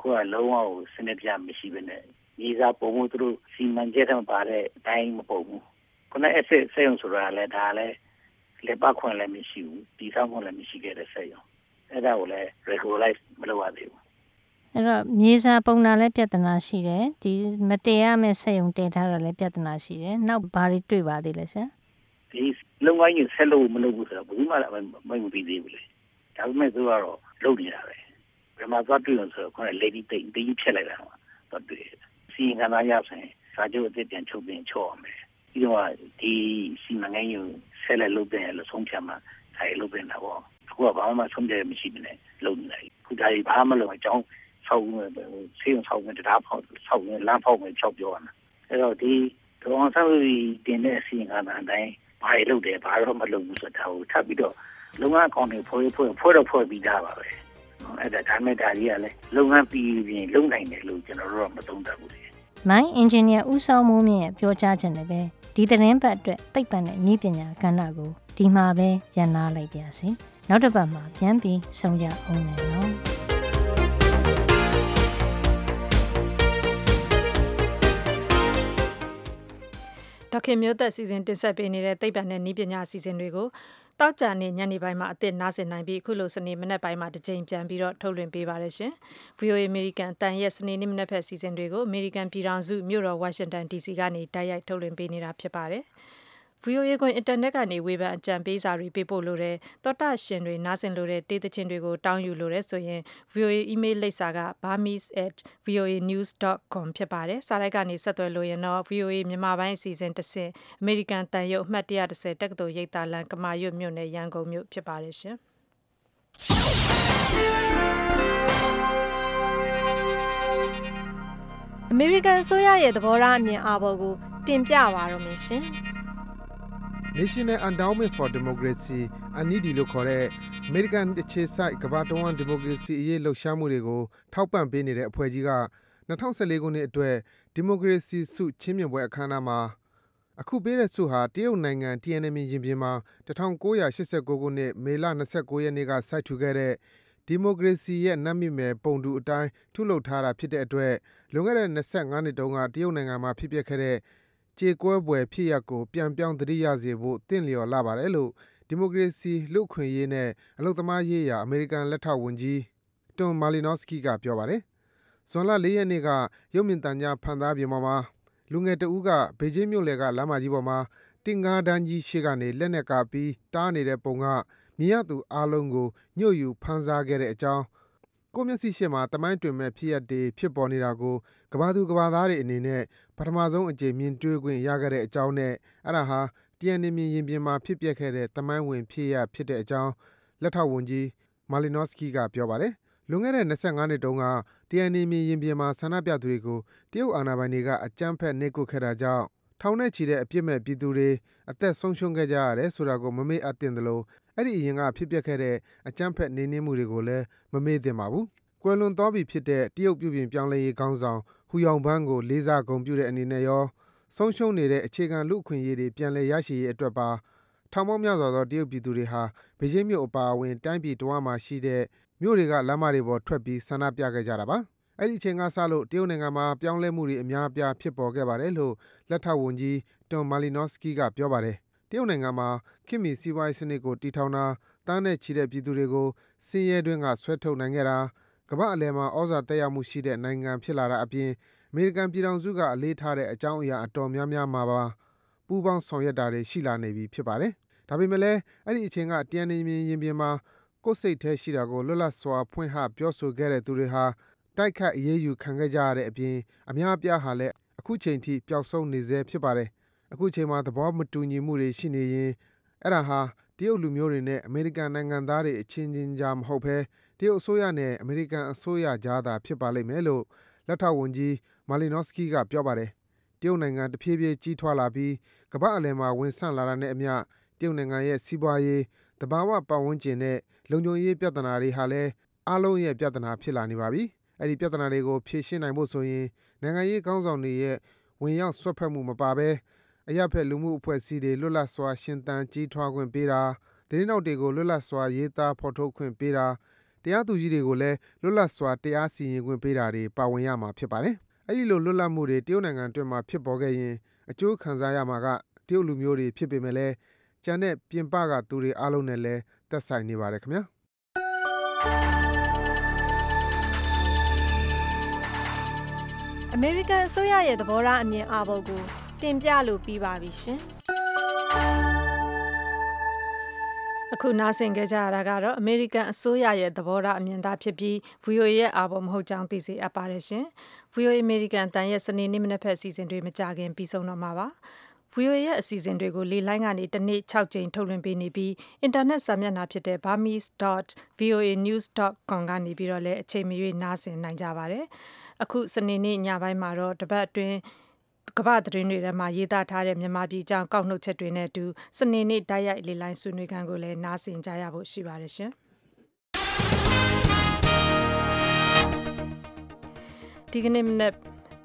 ခုကလုံးဝစနစ်တကျမရှိဘဲနဲ့ဒီစားပုံမှုသူတို့စီမံချက်ထဲမှာပါတဲ့အတိုင်းမပုံဘူးခုန asset စေုံဆိုတာလည်းဒါလည်းလက်ပတ်ခွင့်လည်းမရှိဘူးဒီဆောင်ခွင့်လည်းမရှိခဲ့တဲ့စေုံအဲ့ဒါကိုလည်း regularize မလုပ်ရသေးဘူးအဲ့တော့မြေစာပုံနာလည်းပြဿနာရှိတယ်ဒီမတရားမဲ့ဆက်ယုံတင်ထားတာလည်းပြဿနာရှိတယ်နောက်ဘာတွေတွေ့ပါသေးလဲဆရာဒီလုံငိုင်းကြီးဆက်လို့မလုပ်ဘူးဆိုတော့ဘယ်သူမှလည်းမမပြီးသေးဘူးလေဒါပေမဲ့သူကတော့လုပ်နေတာပဲ ဘယ်မှာသွားတွေ့လို့ဆိုတော့ခေါင်း lady တိတ်တိတ်ဖြက်လိုက်တာတော့တွေ့စီငါးသားရဆိုင်စာချုပ်အစ်ပြန်ချုပ်ပြင်ချော့အောင်မယ်ပြီးတော့ဒီစီမံကိန်းကိုဆက်လက်လုပ်တယ်လို့ဆုံးဖြတ်မှဆိုင်လုပ်ပြင်တာပေါ့အခုကဘာမှဆုံးဖြတ်မရှိဘူးနဲ့လုပ်နေတယ်ခုဒါကြီးဘာမှမလုပ်အကြောင်းဆောက်ဆေးရုံဆောက်နေတရားဖောက်ဆောက်နေလမ်းဖောက်နေချောက်ပြောရမှာအဲ့တော့ဒီတော့ဆောက်ပြီးတင်တဲ့အစီအခံအတိုင်းဘာတွေလုပ်တယ်ဘာတော့မလုပ်ဘူးဆိုတာကိုထပ်ပြီးတော့လုပ်ငန်းအကောင့်တွေဖွဲ့ဖွဲ့ဖွဲ့တော့ဖွဲ့ပြီးသားပါပဲ အဲ့ဒါဒါမဲ့ဒါကြီးကလည်းလုပ်ငန်းပြီးပြင်လုပ်နိုင်တယ်လို့ကျွန်တော်တို့ကမသုံးသပ်ဘူးလေမိုင်းအင်ဂျင်နီယာဦးစောမိုးမြင့်ရဲ့ပြောကြားချက်နဲ့ပဲဒီသတင်းပတ်အတွက်သိပ္ပံနဲ့ဤပညာကဏ္ဍကိုဒီမှာပဲရန်နာလိုက်ပါစီနောက်တစ်ပတ်မှာပြန်ပြီးဆုံကြအောင်မယ်နော်ဒေါက်ခင်မျိုးသက်စီစဉ်တင်ဆက်ပေးနေတဲ့သိပ္ပံနဲ့ဤပညာအစီအစဉ်တွေကို တောက်ကြနေညနေပိုင်းမှာအသစ်နားဆင်နိုင်ပြီးအခုလိုစနေမနက်ပိုင်းမှာတစ်ကြိမ်ပြန်ပြီးတော့ထုတ်လွှင့်ပေးပါရရှင်။ VOA American တန်ရက်စနေနေ့မနက်ဖက်စီစဉ်တွေကို American ပြည်ထောင်စုမြို့တော် Washington DC ကနေတိုက်ရိုက်ထုတ်လွှင့်ပေးနေတာဖြစ်ပါတယ်။ VOA ကိုအင်တာနက်ကနေဝေဖန်အကြံပေးစာတွေပေးပို့လို့တဲ့တောတာရှင်တွေနားဆင်လို့တဲ့တေးသချင်းတွေကိုတောင်းယူလို့တဲ့ဆိုရင် VOA email လိပ်စာက burmese@voanews.com ဖြစ်ပါတယ်။စာရိုက်ကနေဆက်သွယ်လို့ရင်တော့ VOA မြန်မာပိုင်းအစီအစဉ်တစ်ဆင့် American တန်ရုပ်အမှတ်130တက္ကသိုလ်ရိပ်သာလန်ကမာရွတ်မြို့နယ်ရန်ကုန်မြို့ဖြစ်ပါတယ်ရှင်။ American အစိုးရရဲ့သဘောထားအမြင်အာဘော်ကိုတင်ပြပါတော့မယ်ရှင်။ National Endowment for Democracy အန်ဒီလို့ခေါ်တဲ့ American အခြေစိုက်ကမ္ဘာတဝန်းဒီမိုကရေစီအရေးလှုပ်ရှားမှုတွေကိုထောက်ပံ့ပေးနေတဲ့အဖွဲ့ကြီးက2014ခုနှစ်အတွက်ဒီမိုကရေစီဆုချီးမြှင့်ပွဲအခမ်းအနားမှာအခုပေးတဲ့ဆုဟာတရုတ်နိုင်ငံ Tiananmen ရင်ပြင်မှာ1989ခုနှစ်မေလ29ရက်နေ့ကစိုက်ထူခဲ့တဲ့ဒီမိုကရေစီရဲ့နတ်မြစ်မယ်ပုံတူအတိုင်းထုလုပ်ထားတာဖြစ်တဲ့အတွက်လွန်ခဲ့တဲ့25နှစ်တုန်းကတရုတ်နိုင်ငံမှာဖြစ်ပျက်ခဲ့တဲ့ ကြေကွဲပွဲဖြစ်ရပ်ကို ပြန်ပြောင်း သတိရစေဖို့တင့်လျော်လာပါတယ်လို့ ဒီမိုကရေစီ လူ့အခွင့်အရေးနဲ့ အလုပ်သမားရေးရာ အမေရိကန် လက်ထောက်ဝန်ကြီး Tom Malinowski က ပြောပါတယ်။ဇွန်လ4ရက်နေ့က ရုပ်မြင်သံကြား ဖန်သားပြင်ပေါ်မှာ လူငယ်တဦးက ဘေကျင်းမြို့လယ်က လမ်းမကြီးပေါ်မှာ တင်ကားတန်းကြီးရှေ့ကနေ လက်နဲ့ကာပြီး တားနေတဲ့ပုံက မြင်ရသူအားလုံးကို ညှို့ယူဖန်ဆားခဲ့တဲ့အကြောင်း ကိုမျက်စိရှေ့မှာတမိုင်းတွင်မဲ့ဖြစ်ရပ်တွေ ဖြစ်ပေါ်နေတာကိုကဘာသူကဘာသားတွေအနေနဲ့ ပထမဆုံးအကြိမ် မြင်တွေ့ခွင့်ရခဲ့တဲ့အကြောင်းနဲ့ အဲ့ဒါဟာတရန်နေမြင်ရင်ပြင်မှာ ဖြစ်ပျက်ခဲ့တဲ့တမိုင်းဝင်ဖြစ်ရပ် ဖြစ်တဲ့အကြောင်း လက်ထောက်ဝန်ကြီး Malinowski က ပြောပါတယ်။လွန်ခဲ့တဲ့25နှစ်တုန်းကတရန်နေမြင်ရင်ပြင်မှာ ဆန္ဒပြသူတွေကို တရုတ်အာဏာပိုင်တွေက အကြမ်းဖက် နှိပ်ကွပ်ခဲ့တာကြောင့် ထောင်နဲ့ချီတဲ့ အပြစ်မဲ့ပြည်သူတွေ အသက်ဆုံးရှုံးခဲ့ကြရတယ်ဆိုတာကို မမေ့အပ်သင့်သလို အဲ့ဒီအရင်ကဖြစ်ပျက်ခဲ့တဲ့အကြမ်းဖက်နှိမ်နင်းမှုတွေကိုလည်းမမေ့သင့်ပါဘူး။ကွယ်လွန်သွားပြီဖြစ်တဲ့တရုတ်ပြုပြင်ပြောင်းလဲရေးခေါင်းဆောင်ဟူယောင်ဘန်းကိုလေးစားဂုဏ်ပြုတဲ့အနေနဲ့ရောဆုံးရှုံးနေတဲ့အခြေခံလူ့အခွင့်အရေးတွေပြန်လည်ရရှိရေးအတွက်ပါထောင်ပေါင်းများစွာသောတရုတ်ပြည်သူတွေဟာဘေကျင်းမြို့အပါအဝင်တိုင်းပြည်တဝန်းမှာရှိတဲ့မြို့တွေကလမ်းမတွေပေါ်ထွက်ပြီးဆန္ဒပြခဲ့ကြတာပါ။အဲ့ဒီအချိန်ကစလို့တရုတ်နိုင်ငံမှာပြောင်းလဲမှုတွေအများအပြားဖြစ်ပေါ်ခဲ့ပါတယ်လို့လက်ထောက်ဝန်ကြီး Tom Malinowski ကပြောပါတယ်။ တရုတ်နိုင်ငံမှာ ခေတ်မီစီးပွားရေးစနစ်ကို တည်ထောင်တာ၊သန်းနဲ့ချီတဲ့ ပြည်သူတွေကို ဆင်းရဲတွင်းက ဆွဲထုတ်နိုင်ခဲ့တာ၊ကမ္ဘာ့အလယ်မှာ သြဇာသက်ရောက်မှုရှိတဲ့ နိုင်ငံဖြစ်လာတာအပြင် အမေရိကန်ပြည်ထောင်စုက အလေးထားတဲ့ အကြောင်းအရာ အတော်များများမှာပါပပူးပေါင်း ဆောင်ရွက်တာတွေ ရှိလာနေပြီ ဖြစ်ပါတယ်။ဒါပေမဲ့လည်း အဲ့ဒီအချိန်က တန်နေမြင်ရင်ပြင်မှာ ကိုယ်စိတ်แท้ရှိတာကို လွတ်လပ်စွာ ဖွင့်ဟ ပြောဆိုခဲ့တဲ့သူတွေဟာ တိုက်ခတ်အရေးယူခံခဲ့ကြရတဲ့အပြင် အများအပြားဟာလည်း အခုချိန်ထိ ပျောက်ဆုံးနေဆဲ ဖြစ်ပါတယ်။ အခုချိန်မှာ သဘောမတူညီမှုတွေရှိနေရင် အဲ့ဒါဟာ တရုတ်လူမျိုးတွေနဲ့ အမေရိကန်နိုင်ငံသားတွေအချင်းချင်းကြားမဟုတ်ဘဲ တရုတ်အစိုးရနဲ့ အမေရိကန်အစိုးရကြားသာဖြစ်ပါလိမ့်မယ်လို့ လက်ထောက်ဝန်ကြီးမာလီနော့စကီကပြောပါတယ်။တရုတ်နိုင်ငံ တဖြည်းဖြည်း ကြီးထွားလာပြီး ကမ္ဘာအလယ်မှာ ဝင်ဆန့်လာတာနဲ့အမျှ တရုတ်နိုင်ငံရဲ့ စီးပွားရေး၊သဘာဝပတ်ဝန်းကျင်နဲ့ လုံခြုံရေးပြဿနာတွေဟာလည်း အားလုံးရဲ့ ပြဿနာဖြစ်လာနေပါပြီ။အဲဒီ ပြဿနာတွေကို ဖြေရှင်းနိုင်ဖို့ဆိုရင် နိုင်ငံရေးခေါင်းဆောင်တွေရဲ့ ဝင်ရောက်စွက်ဖက်မှုမပါဘဲ အရပ်ဘက်လူမှုအဖွဲ့အစည်းတွေ လွတ်လပ်စွာ ရှင်သန်ကြီးထွားခွင့်ပေးတာ၊သတင်းထောက်တွေကို လွတ်လပ်စွာ ရေးသားဖော်ထုတ်ခွင့်ပေးတာ၊တရားသူကြီးတွေကိုလည်း လွတ်လပ်စွာ တရားစီရင်ခွင့်ပေးတာတွေ ပါဝင်ရမှာ ဖြစ်ပါတယ်။အဲဒီလို လွတ်လပ်မှုတွေ တရုတ်နိုင်ငံအတွင်းမှာ ဖြစ်ပေါ်ခဲ့ရင် အကျိုးခံစားရမှာက တရုတ်လူမျိုးတွေ ဖြစ်ပေမဲ့လည်း ကျန်တဲ့ ပြင်ပက သူတွေအားလုံးနဲ့လည်း သက်ဆိုင်နေပါတယ်ခင်ဗျာ။အမေရိကန်အစိုးရရဲ့ သဘောထားအမြင်အာဘော်ကို တင်ပြလို့ပြီးပါပြီရှင်အခုနားဆင်ကြကြရတာကတော့အမေရိကန်အစိုးရရဲ့သဘောထားအမြင်သားဖြစ်ပြီး VOA ရဲ့အာဘော်မဟုတ်ကြောင်းသိစေအပ်ပါတယ်ရှင်။ VOA အမေရိကန်တန်ရဲ့စနေနေ့မနက်ဖက်အစီအစဉ်တွေမကြခင်ပြီးဆုံးတော့မှာပါ။ VOA ရဲ့အစီအစဉ်တွေကိုလေလိုင်းကနေတစ်နေ့6ကြိမ်ထုတ်လွှင့်ပေးနေပြီးအင်တာနက်စာမျက်နှာဖြစ်တဲ့ burmese.voanews.com ကနေပြီးတော့လည်းအချိန်မရွေးနားဆင်နိုင်ကြပါတယ်။အခုစနေနေ့ညပိုင်းမှာတော့တပတ်အတွင်း ကမ္ဘာသတင်းတွေထဲမှာရေးသားထားတဲ့မြန်မာပြည်ကြောင်းကောက်နှုတ်ချက်တွေနဲ့အတူစနေနေ့တိုက်ရိုက်လေလိုင်းဆွေးနွေးခန်းကိုလည်းနားဆင်ကြရဖို့ရှိပါတယ်ရှင်။ဒီကနေ့မနေ့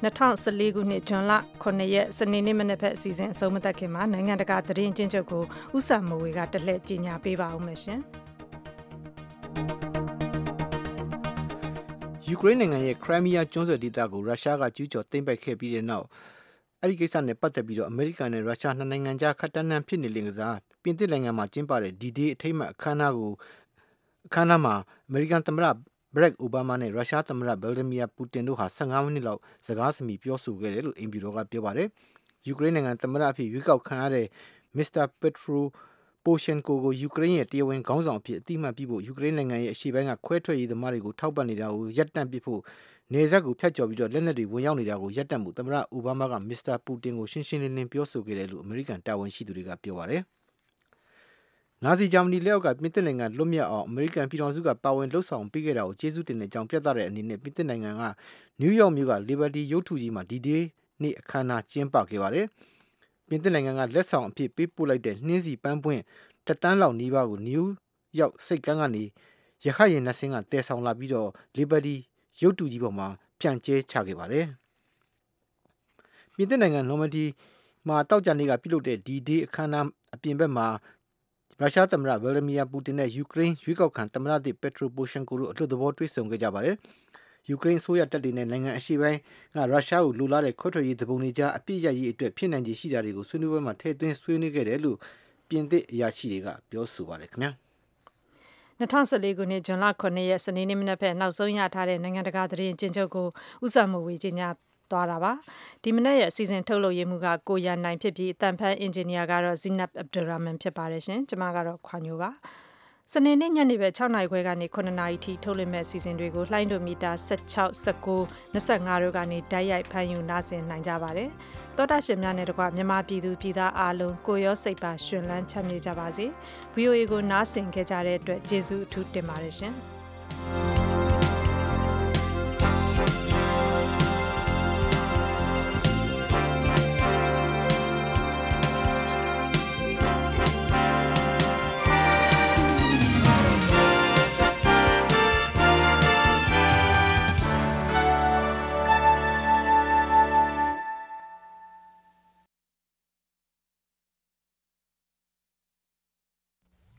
2014ခုနှစ်ဇွန်လ9ရက်စနေနေ့မနေ့ဖက်အစီအစဉ်အဆုံးမသက်ခင်မှာနိုင်ငံတကာသတင်းကျဉ်းချုပ်ကိုဥဆာမဝေကတလှည့်ကြီးညာပေးပါအောင်မယ်ရှင်။ယူကရိန်းနိုင်ငံရဲ့ခရိုင်းမီးယားကျွန်းဆွယ်ဒေသကိုရုရှားကကျူးကျော်သိမ်းပိုက်ခဲ့ပြီးတဲ့နောက် အဲ့ဒီကိစ္စနဲ့ပတ်သက်ပြီးတော့အမေရိကန်နဲ့ရုရှားနှစ်နိုင်ငံကြားခက်တန်းတန်းဖြစ်နေလင်ကစားပြင်သစ်နိုင်ငံမှာကျင်းပတဲ့ D-Day အထိမ်းအမှတ်အခမ်းအနားကိုအခမ်းအနားမှာအမေရိကန်သမ္မတဘရက်အိုဘားမားနဲ့ရုရှားသမ္မတဗယ်ဒမီယာပူတင်တို့ဟာ15မိနစ်လောက်စကားစမြည်ပြောဆိုခဲ့တယ်လို့အိမ်ဖြူတော်ကပြောပါတယ်။ယူကရိန်းနိုင်ငံသမ္မတအဖြစ်ရွေးကောက်ခံရတဲ့မစ္စတာပက်ထရိုပိုရှင်ကိုကိုယူကရိန်းရဲ့တရားဝင်ခေါင်းဆောင်အဖြစ်အတိအမှတ်ပြုဖို့ယူကရိန်းနိုင်ငံရဲ့အရှေ့ပိုင်းကခွဲထွက်ရေးသမားတွေကိုထောက်ပံ့နေတာကိုရပ်တန့်ပစ်ဖို့ နေဆက်ကိုဖျက်ကျော်ပြီးတော့လက်နက်တွေဝင်ရောက်နေတာကိုရပ်တန့်မှုသမ္မတအိုဘားမားကမစ္စတာပူတင်ကိုရှင်းရှင်းလင်းလင်းပြောဆိုခဲ့တယ်လို့အမေရိကန်တာဝန်ရှိသူတွေကပြောပါတယ်။နာဇီဂျာမနီလက်အောက်ကပြင်သစ်နိုင်ငံလွတ်မြောက်အောင်အမေရိကန်ပြည်ထောင်စုကပါဝင်လှုပ်ဆောင်ပေးခဲ့တာကိုကျေးဇူးတင်တဲ့အကြောင်းပြသတဲ့အနေနဲ့ပြင်သစ်နိုင်ငံကနယူးယောက်မြို့က Liberty ရုပ်ထုကြီးမှာဒီဒေးနေ့အခမ်းအနားကျင်းပခဲ့ပါတယ်။ပြင်သစ်နိုင်ငံကလက်ဆောင်အဖြစ်ပေးပို့လိုက်တဲ့နှင်းစီပန်းပွင့်တတန်းလောက်နီးပါးကိုနယူးယောက်စိတ်ကန်းကနေရခိုင်ရင်နှစင်းကတည်ဆောင်လာပြီးတော့ Liberty ရုပ်တုကြီးပေါ်မှာဖြန့်ကျဲချခဲ့ပါတယ်။ပြင်သစ်နိုင်ငံနော်မဒီမှာတောက်ကြနေကပြုလုပ်တဲ့ဒီဒေးအခမ်းအနားအပြင်ဘက်မှာရုရှားသမ္မတဗလာဒီမီယာပူတင်နဲ့ယူကရိန်းရွေးကောက်ခံသမ္မတသစ်ပက်ထရိုပိုရှင်ကိုတို့အလွတ်သဘောတွေ့ဆုံခဲ့ကြပါတယ်။ယူကရိန်းဆိုရတပ်တွေနဲ့နိုင်ငံအရှေ့ပိုင်းကရုရှားကိုလူလာတဲ့ခွတ်ထွက်ရေးသဘုံတွေကြားအပြစ်ရရေးအတွက်ဖြစ်နိုင်ခြေရှိတာတွေကိုဆွေးနွေးပွဲမှာထည့်သွင်းဆွေးနွေးခဲ့တယ်လို့ပြင်သစ်အရာရှိတွေကပြောဆိုပါတယ်ခင်ဗျာ။ 2014ခုနှစ်ဇွန်လ9ရက်စနေနေ့မနက်ဖက်နောက်ဆုံးရထားတဲ့နိုင်ငံတကာသတင်းကျဉ်းချုပ်ကိုဥစားမဝေကြီးညာသွားတာပါဒီမနေ့ရဲ့အစီအစဉ်ထုတ်လုပ်ရေးမှုကကိုရန်နိုင်ဖြစ်ပြီးအတန်ဖန်အင်ဂျင်နီယာကတော့ Zinab Abdulrahman ဖြစ်ပါတယ်ရှင်ကျွန်မကတော့ခွာညိုပါ စနေနေ့ညနေပဲ6နာရီခွဲကနေ9နာရီထိထုတ်လွှင့်မဲ့အစီအစဉ်တွေကိုလှိုင်းဒိုမီတာ16 19 25တို့ကနေဓာတ်ရိုက်ဖမ်းယူနားဆင်နိုင်ကြပါတယ်။သောတာရှင်များနဲ့တကွမြန်မာပြည်သူပြည်သားအားလုံးကိုရောစိတ်ပါရှင်လန်းချမ်းမြေ့ကြပါစေ။ VOA ကိုနားဆင်ခဲ့ကြတဲ့အတွက်ကျေးဇူးအထူးတင်ပါတယ်ရှင်။